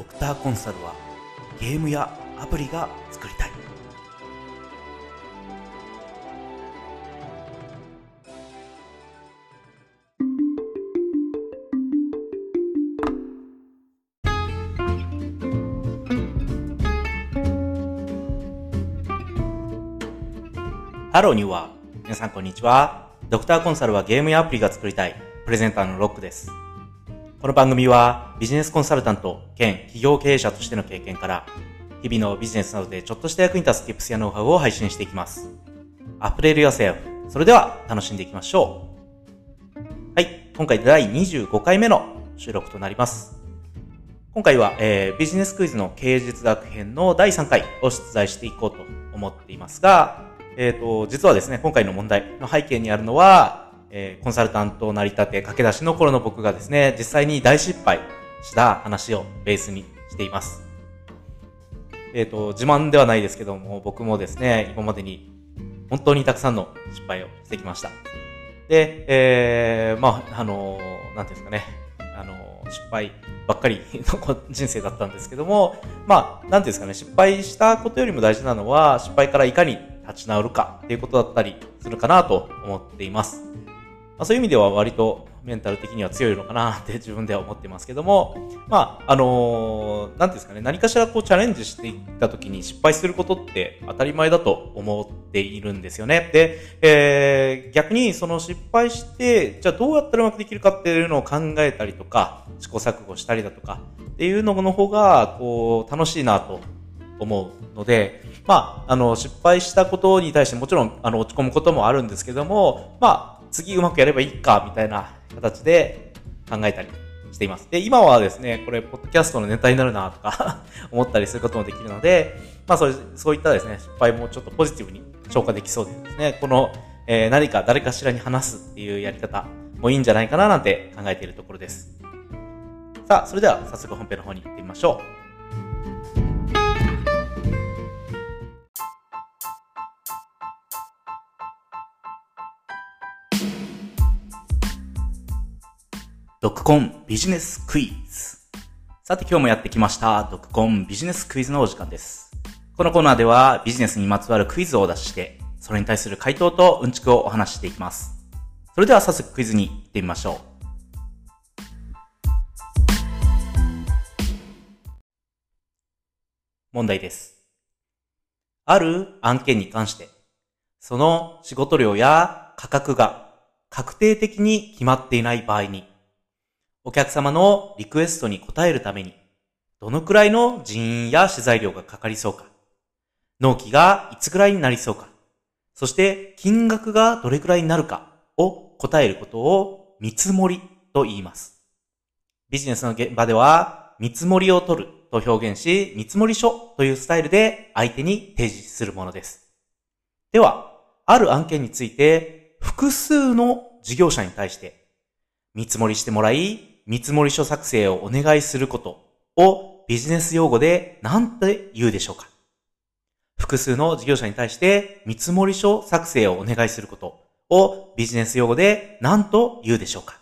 ドクターコンサルはゲームやアプリが作りたい。ハローニューワー。皆さんこんにちは。ドクターコンサルはゲームやアプリが作りたい。プレゼンターのロックです。この番組はビジネスコンサルタント兼企業経営者としての経験から日々のビジネスなどでちょっとした役に立つ tips やノウハウを配信していきます。溢れるよせよ。それでは楽しんでいきましょう。はい。今回第25回目の収録となります。今回は、えービジネスクイズの経営術学編の第3回を出題していこうと思っていますが、えっ、と、実はですね、今回の問題の背景にあるのは、えーコンサルタント成り立て駆け出しの頃の僕がですね、実際に大失敗した話をベースにしています。えっ、と、自慢ではないですけども、僕もですね、今までに本当にたくさんの失敗をしてきました。で、えー、まあ、あのーなんていうんですかね、あの失敗ばっかりの人生だったんですけども、まあ、なんていうんですかね、失敗したことよりも大事なのは、失敗からいかに立ち直るかっていうことだったりするかなと思っています。まあ、そういう意味では割とメンタル的には強いのかなって 自分では思ってますけども、まあ、あのーですかね、何かしらこうチャレンジしていった時に失敗することって当たり前だと思っているんですよね。で、えー逆にその失敗して、じゃあどうやったらうまくできるかっていうのを考えたりとか、試行錯誤したりだとかっていうのの方が、こう、楽しいなと思うので、まあ、あの、失敗したことに対してもちろん、あの、落ち込むこともあるんですけども、まあ、次うまくやればいいか、みたいな形で考えたりしています。で、今はですね、これ、ポッドキャストのネタになるな、とか 思ったりすることもできるので、まあ、そうそういったですね、失敗もちょっとポジティブに消化できそうでですね、この、えー何か誰かしらに話すっていうやり方もいいんじゃないかな、なんて考えているところです。さあ、それでは早速本編の方に行ってみましょう。ドクコンビジネスクイズ。さて今日もやってきました、ドクコンビジネスクイズのお時間です。このコーナーではビジネスにまつわるクイズを出しして、それに対する回答とうんちくをお話ししていきます。それでは早速クイズに行ってみましょう。問題です。ある案件に関して、その仕事量や価格が確定的に決まっていない場合に、お客様のリクエストに応えるために、どのくらいの人員や資材料がかかりそうか、納期がいつくらいになりそうか、そして金額がどれくらいになるかを答えることを見積もりと言います。ビジネスの現場では、見積もりを取ると表現し、見積もり書というスタイルで相手に提示するものです。では、ある案件について、複数の事業者に対して、見積もりしてもらい、見積書作成をお願いすることをビジネス用語で何て言うでしょうか複数の事業者に対して見積書作成をお願いすることをビジネス用語で何と言うでしょうか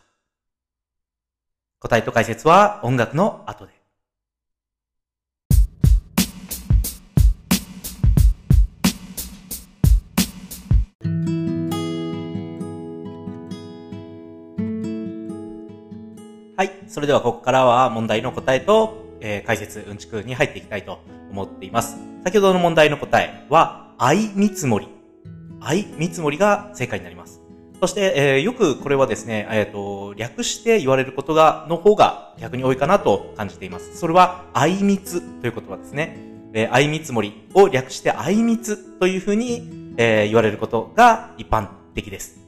答えと解説は音楽の後で。はい。それではここからは問題の答えと、えー解説、うんちくに入っていきたいと思っています。先ほどの問題の答えは、相見積もり。相見積もりが正解になります。そして、えーよくこれはですね、えっ、と、略して言われることが、の方が逆に多いかなと感じています。それは、相密という言葉ですね。えー、相見積もりを略して相密というふうに、えー言われることが一般的です。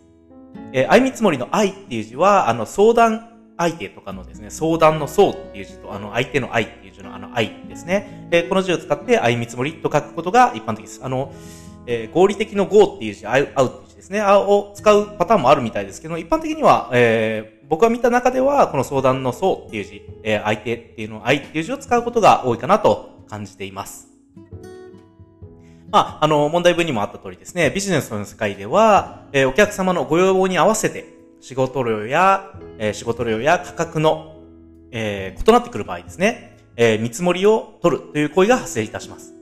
えー、相見積もりの愛っていう字は、あの、相談相手とかのですね、相談の相っていう字と、あの、相手の愛っていう字のあの愛ですね。えこの字を使って相見積もりと書くことが一般的です。あの、えー合理的の合っていう字、合う合うっていう字ですね。あを使うパターンもあるみたいですけど、一般的には、えー僕が見た中では、この相談の相っていう字、えー相手っていうの、愛っていう字を使うことが多いかなと感じています。まあ、あの、問題文にもあった通りですね、ビジネスの世界では、えーお客様のご要望に合わせて、仕事量や、えー仕事量や価格の、えー異なってくる場合ですね、えー、見積もりを取るという行為が発生いたします。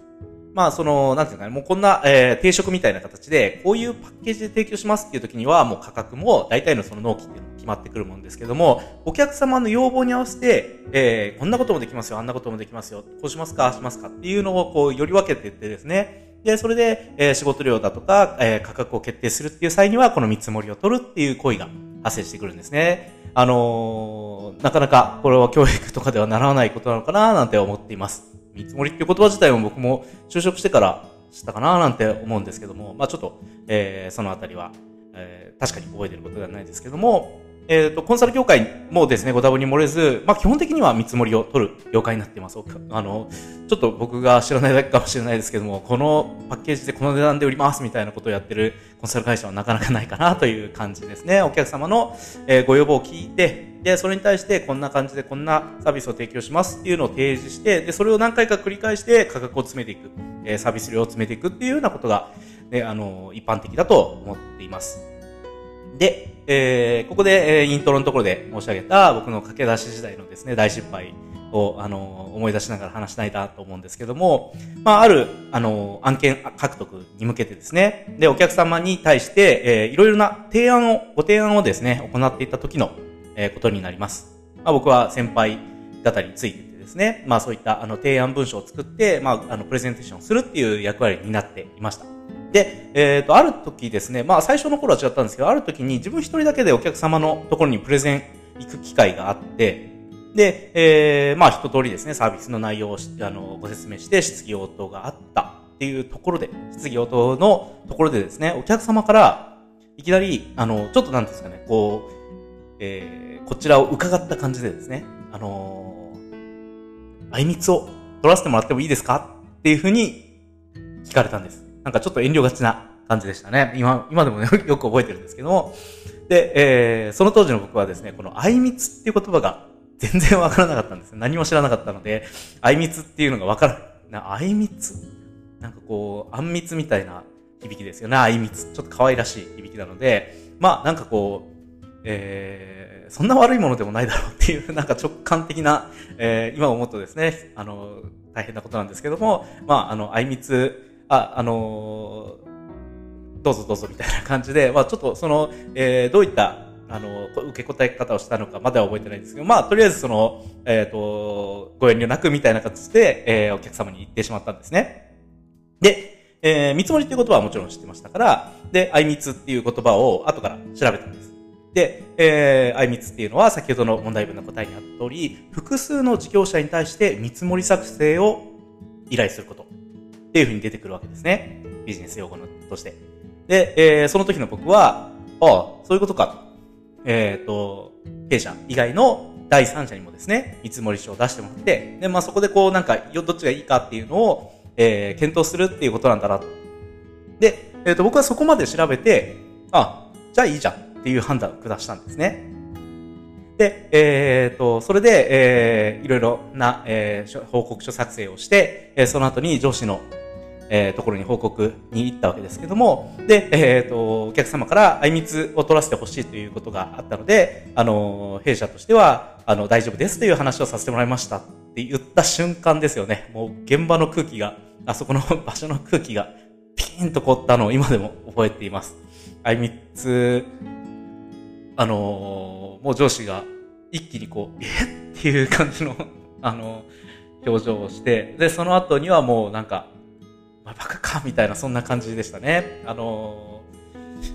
まあ、その、なんていうかね、もうこんな、えー、定食みたいな形で、こういうパッケージで提供しますっていう時には、もう価格も大体のその納期っていうのも決まってくるもんですけども、お客様の要望に合わせて、えー、こんなこともできますよ、あんなこともできますよ、こうしますか、しますかっていうのをこう、より分けていってですね、で、それで、えー、仕事量だとか、えー、価格を決定するっていう際には、この見積もりを取るっていう行為が発生してくるんですね。あのー、なかなかこれは教育とかではならないことなのかななんて思っています。見積もりっていう言葉自体も僕も就職してから知ったかななんて思うんですけども、まあちょっと、えー、そのあたりは、えー、確かに覚えてることではないですけども、えっ、ー、と、コンサル業界もですね、ご多分に漏れず、まあ基本的には見積もりを取る業界になっています。あの、ちょっと僕が知らないだけかもしれないですけども、このパッケージでこの値段で売りますみたいなことをやってるコンサル会社はなかなかないかなという感じですね。お客様の、え、ご要望を聞いて、で、それに対してこんな感じでこんなサービスを提供しますっていうのを提示して、で、それを何回か繰り返して価格を詰めていく、え、サービス量を詰めていくっていうようなことが、ね、あの、一般的だと思っています。で、えー、ここで、えー、イントロのところで申し上げた僕の駆け出し時代のですね、大失敗を、あの、思い出しながら話したいなと思うんですけども、まあ、ある、あの、案件獲得に向けてですね、で、お客様に対して、えー、いろいろな提案を、ご提案をですね、行っていた時の、えー、ことになります。まあ、僕は先輩方についててですね、まあ、そういった、あの、提案文書を作って、まあ、あの、プレゼンテーションするっていう役割になっていました。で、えっ、ー、と、ある時ですね、まあ最初の頃は違ったんですけど、ある時に自分一人だけでお客様のところにプレゼン行く機会があって、で、えー、まあ一通りですね、サービスの内容をあのご説明して質疑応答があったっていうところで、質疑応答のところでですね、お客様からいきなり、あの、ちょっとなんですかね、こう、えー、こちらを伺った感じでですね、あのー、あいみつを取らせてもらってもいいですかっていうふうに聞かれたんです。なんかちょっと遠慮がちな感じでしたね。今、今でも、ね、よく覚えてるんですけども。で、えー、その当時の僕はですね、このあいみつっていう言葉が全然わからなかったんです何も知らなかったので、あいみつっていうのがわからない。あいみつ？なんかこう、あんみつみたいな響きですよね。あいみつ。ちょっと可愛らしい響きなので、まあなんかこう、えー、そんな悪いものでもないだろうっていう、なんか直感的な、えー、今思うとですね、あの、大変なことなんですけども、まあ、あの、あいみつあ、あのー、どうぞどうぞみたいな感じで、まあちょっとその、えー、どういった、あの、受け答え方をしたのかまでは覚えてないんですけど、まあとりあえずその、えっ、と、ご遠慮なくみたいな形で、えー、お客様に言ってしまったんですね。で、えー、見積もりっていう言葉はもちろん知ってましたから、で、あいみつっていう言葉を後から調べたんです。で、えー、あいみつっていうのは先ほどの問題文の答えにあった通り、複数の事業者に対して見積もり作成を依頼すること。っていうふうに出てくるわけですね。ビジネス用語のとして。で、えー、その時の僕は、ああ、そういうことか。えっ、ー、と、経営者以外の第三者にもですね、見積書を出してもらって、で、まあそこでこうなんか、どっちがいいかっていうのを、えー、検討するっていうことなんだなと。で、えっ、ー、と、僕はそこまで調べて、あ、じゃあいいじゃんっていう判断を下したんですね。で、えっ、ー、と、それで、えー、いろいろな、えー、報告書作成をして、えー、その後に上司の、えー、ところに報告に行ったわけですけども、で、えっ、ー、と、お客様からあいみつを取らせてほしいということがあったので、あの、弊社としては、あの、大丈夫ですという話をさせてもらいましたって言った瞬間ですよね。もう現場の空気が、あそこの場所の空気がピーンと凍ったのを今でも覚えています。あいみつ、あのもう上司が一気にこう、え？っていう感じの あの、表情をして、で、その後にはもうなんか、まあ、バカかみたいな、そんな感じでしたね。あの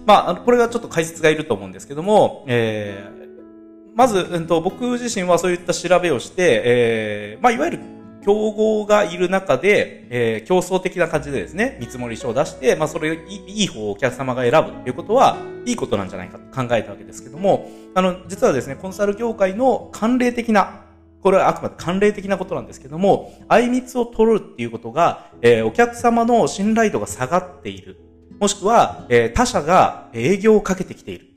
まあ、これがちょっと解説がいると思うんですけども、えー、まず、うんと、僕自身はそういった調べをして、えー、まあ、いわゆる競合がいる中で、えー、競争的な感じでですね、見積書を出して、まあ、それをいい方をお客様が選ぶということは、いいことなんじゃないかと考えたわけですけども、あの、実はですね、コンサル業界の慣例的な、これはあくまで慣例的なことなんですけども、あいみつを取るっていうことが、えー、お客様の信頼度が下がっている。もしくは、えー、他社が営業をかけてきている。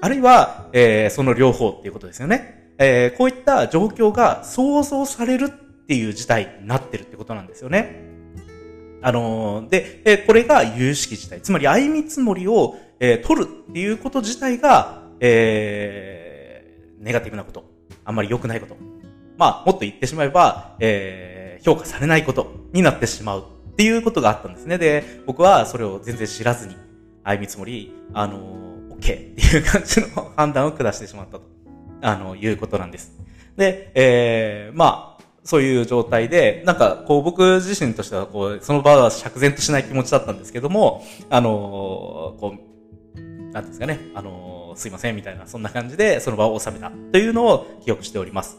あるいは、えー、その両方っていうことですよね。えー、こういった状況が想像されるっていう事態になってるってことなんですよね。あのー、で、えこれが有識事態。つまり、相見積もりを、えー、取るっていうこと自体が、えー、ネガティブなこと。あんまり良くないこと。まあ、もっと言ってしまえば、えー、評価されないことになってしまうっていうことがあったんですね。で、僕はそれを全然知らずに、あいみつもり、あのー、OK っていう感じの判断を下してしまったと、あの、いうことなんです。で、えー、まあ、そういう状態で、なんか、こう、僕自身としては、こう、その場は釈然としない気持ちだったんですけども、あのー、こう、なんですかね、あのー、すいません、みたいな、そんな感じで、その場を収めたというのを記憶しております。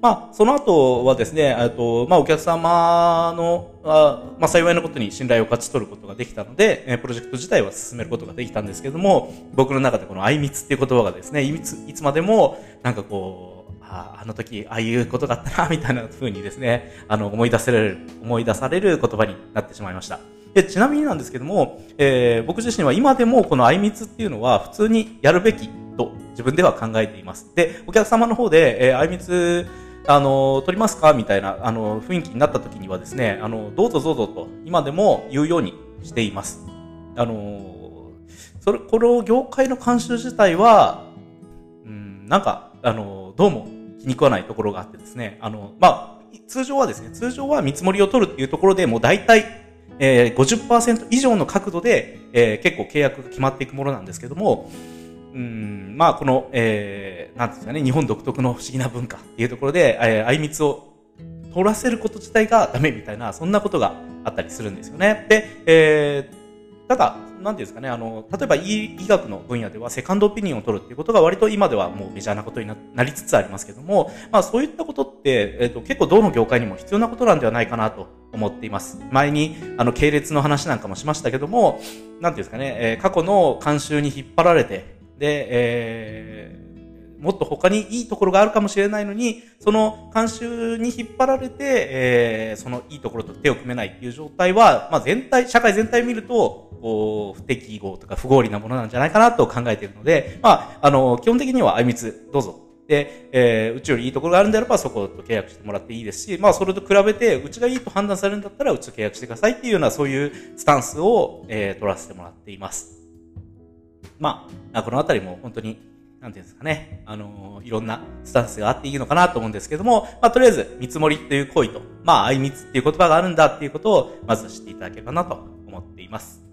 まあ、その後はですね、えっと、まあ、お客様の、あまあ、幸いなことに信頼を勝ち取ることができたので、えプロジェクト自体は進めることができたんですけども、僕の中でこのあいみつっていう言葉がですね、いつ、いつまでも、なんかこう、ああの時、ああいうことがあったな、みたいな風にですね、あの、思い出せる、思い出される言葉になってしまいました。で、ちなみになんですけども、えー、僕自身は今でもこのあいみつっていうのは普通にやるべきと自分では考えています。で、お客様の方で、えー、あいみつ、あの、取りますか？みたいな、あの、雰囲気になった時にはですね、あの、どうぞどうぞと、今でも言うようにしています。あの、それ、この業界の慣習自体は、うん、なんか、あの、どうも気に食わないところがあってですね、あの、まあ、通常はですね、通常は見積もりを取るっていうところでもう大体、えー、50%以上の角度で、えー、結構契約が決まっていくものなんですけども、うん、まあ、この、えー、なんですかね、日本独特の不思議な文化っていうところで、えー、あいみつを取らせること自体がダメみたいな、そんなことがあったりするんですよね。で、えー、ただ、なんていうんですかね、あの、例えば医医学の分野ではセカンドオピニオンを取るっていうことが割と今ではもうメジャーなことになりつつありますけども、まあそういったことって、えっ、ー、と、結構どの業界にも必要なことなんではないかなと思っています。前に、あの、系列の話なんかもしましたけども、なんていうんですかね、えー、過去の慣習に引っ張られて、で、えー、もっと他にいいところがあるかもしれないのに、その慣習に引っ張られて、えー、そのいいところと手を組めないっていう状態は、まあ全体、社会全体を見ると、こう、不適合とか不合理なものなんじゃないかなと考えているので、まあ、あの、基本的にはあいみつ、どうぞ。で、えー、うちよりいいところがあるんであれば、そこと契約してもらっていいですし、まあ、それと比べて、うちがいいと判断されるんだったら、うちと契約してくださいっていうような、そういうスタンスを、えー、取らせてもらっています。まあ、このあたりも本当になんていうんですかね、あのー、いろんなスタンスがあっていいのかなと思うんですけども、まあ、とりあえず、見積もりっていう行為と、まあ、愛密っていう言葉があるんだっていうことを、まず知っていただければなと思っています。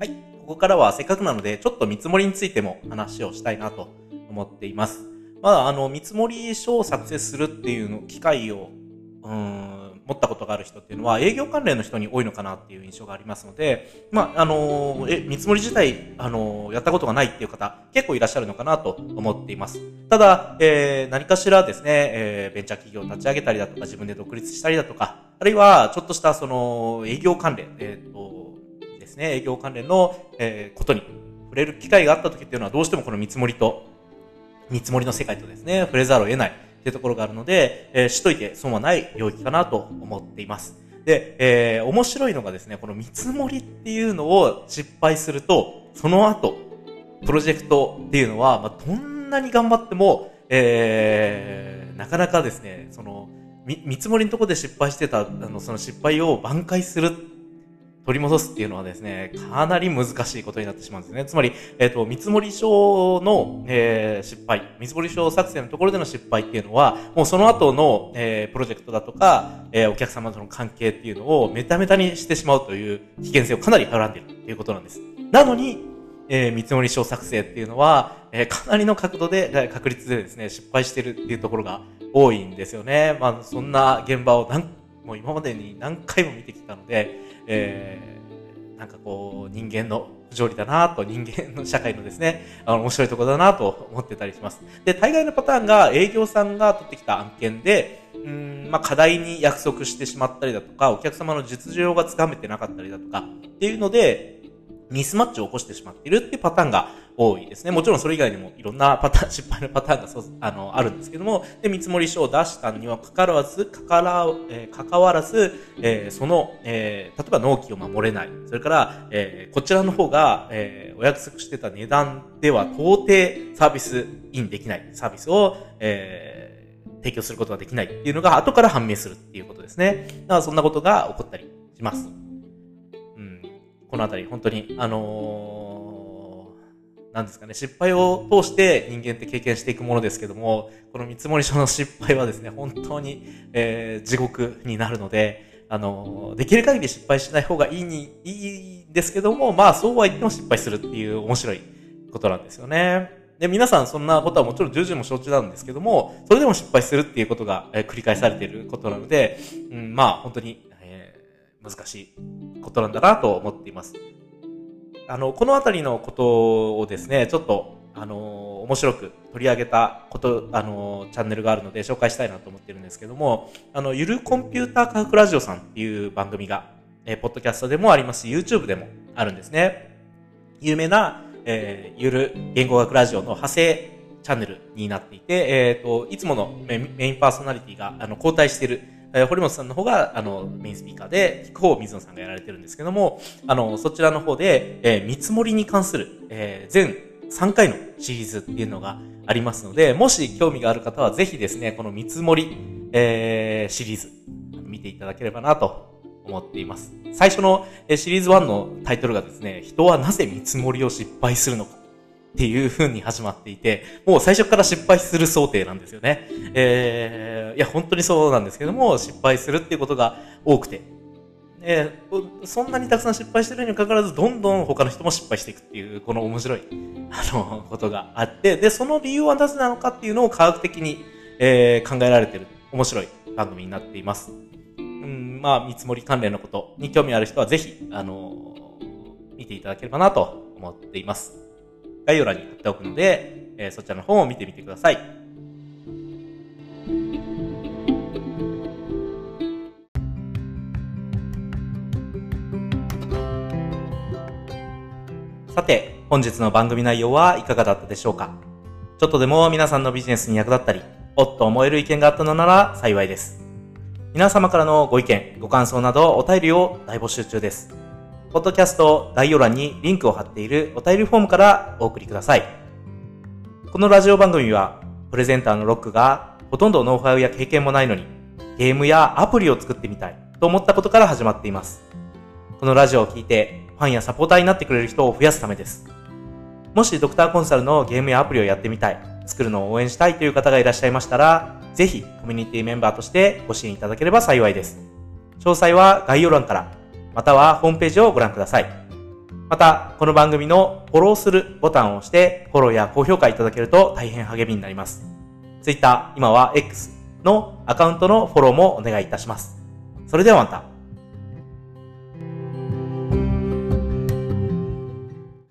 はい。ここからはせっかくなので、ちょっと見積もりについても話をしたいなと思っています。まあ、あの、見積書を作成するっていうの、機会を、うん、持ったことがある人っていうのは、営業関連の人に多いのかなっていう印象がありますので、まあ、あの、え、見積もり自体、あの、やったことがないっていう方、結構いらっしゃるのかなと思っています。ただ、えー、何かしらですね、えー、ベンチャー企業を立ち上げたりだとか、自分で独立したりだとか、あるいは、ちょっとした、その、営業関連、えっ、ー、と、ですね、営業関連の、えー、ことに触れる機会があった時っていうのは、どうしてもこの見積もりと、見積もりの世界とですね、触れざるを得ないっていうところがあるので、えー、しといて損はない領域かなと思っています。で、えー、面白いのがですね、この見積もりっていうのを失敗すると、その後、プロジェクトっていうのは、まあ、どんなに頑張っても、えー、なかなかですね、その、見積もりのところで失敗してた、あの、その失敗を挽回する取り戻すっていうのはですね、かなり難しいことになってしまうんですね。つまり、えっ、ー、と、見積書の、えー、失敗、見積書作成のところでの失敗っていうのは、もうその後の、えー、プロジェクトだとか、えー、お客様との関係っていうのをメタメタにしてしまうという危険性をかなりはらんでいるということなんです。なのに、えー、見積書作成っていうのは、えー、かなりの角度で、確率でですね、失敗してるっていうところが多いんですよね。まあ、そんな現場を何、もう今までに何回も見てきたので、えー、なんかこう、人間の不条理だなと、人間の社会のですね、あの、面白いとこだなと思ってたりします。で、大概のパターンが営業さんが取ってきた案件で、うん、まあ、課題に約束してしまったりだとか、お客様の実情がつかめてなかったりだとか、っていうので、ミスマッチを起こしてしまっているっていうパターンが多いですね。もちろんそれ以外にもいろんなパターン、失敗のパターンがそ、あの、あるんですけども、で、見積書を出したにはかかわらず、かから、えー、かかわらず、えー、その、えー、例えば納期を守れない。それから、えー、こちらの方が、えー、お約束してた値段では到底サービスインできない。サービスを、えー、提供することができないっていうのが後から判明するっていうことですね。だからそんなことが起こったりします。このあたり本当に、あのー、なんですかね、失敗を通して人間って経験していくものですけども、この見積書の失敗はですね、本当に、えー、地獄になるので、あのー、できる限り失敗しない方がいいに、いいんですけども、まあそうは言っても失敗するっていう面白いことなんですよね。で、皆さんそんなことはもちろん重々も承知なんですけども、それでも失敗するっていうことが、え、繰り返されていることなので、うん、まあ本当に、え、難しいことなんだなと思っています。あの、このあたりのことをですね、ちょっと、あの、面白く取り上げたこと、あの、チャンネルがあるので紹介したいなと思ってるんですけども、あの、ゆるコンピューター科学ラジオさんっていう番組が、えー、ポッドキャストでもありますし、YouTube でもあるんですね。有名な、えー、ゆる言語学ラジオの派生チャンネルになっていて、えっ、ー、と、いつものメインパーソナリティが、あの、交代してる、えー、堀本さんの方が、あの、メインスピーカーで、聞く方を水野さんがやられてるんですけども、あの、そちらの方で、えー、見積もりに関する、えー、全3回のシリーズっていうのがありますので、もし興味がある方はぜひですね、この見積もり、えー、シリーズ、見ていただければなと思っています。最初のシリーズ1のタイトルがですね、人はなぜ見積もりを失敗するのかっていう風に始まっていて、もう最初から失敗する想定なんですよね。えー、いや、本当にそうなんですけども、失敗するっていうことが多くて、えー、そんなにたくさん失敗してるにもかかわらず、どんどん他の人も失敗していくっていう、この面白い、あの、ことがあって、で、その理由はなぜなのかっていうのを科学的に、えー、考えられてる面白い番組になっています。うんまあ、見積もり関連のことに興味ある人はぜひ、あの見ていただければなと思っています。概要欄に貼っておくので、えー、そちらの方を見てみてください。さて、本日の番組内容はいかがだったでしょうか？ちょっとでも皆さんのビジネスに役立ったり、おっと思える意見があったのなら幸いです。皆様からのご意見、ご感想などお便りを大募集中です。ポッドキャスト概要欄にリンクを貼っているお便りフォームからお送りください。このラジオ番組は、プレゼンターのロックがほとんどノウハウや経験もないのに、ゲームやアプリを作ってみたいと思ったことから始まっています。このラジオを聞いて、ファンやサポーターになってくれる人を増やすためです。もしドクターコンサルのゲームやアプリをやってみたい、作るのを応援したいという方がいらっしゃいましたら、ぜひコミュニティメンバーとしてご支援いただければ幸いです。詳細は概要欄から、またはホームページをご覧ください。また、この番組のフォローするボタンを押して、フォローや高評価いただけると大変励みになります。Twitter、今は X のアカウントのフォローもお願いいたします。それではまた。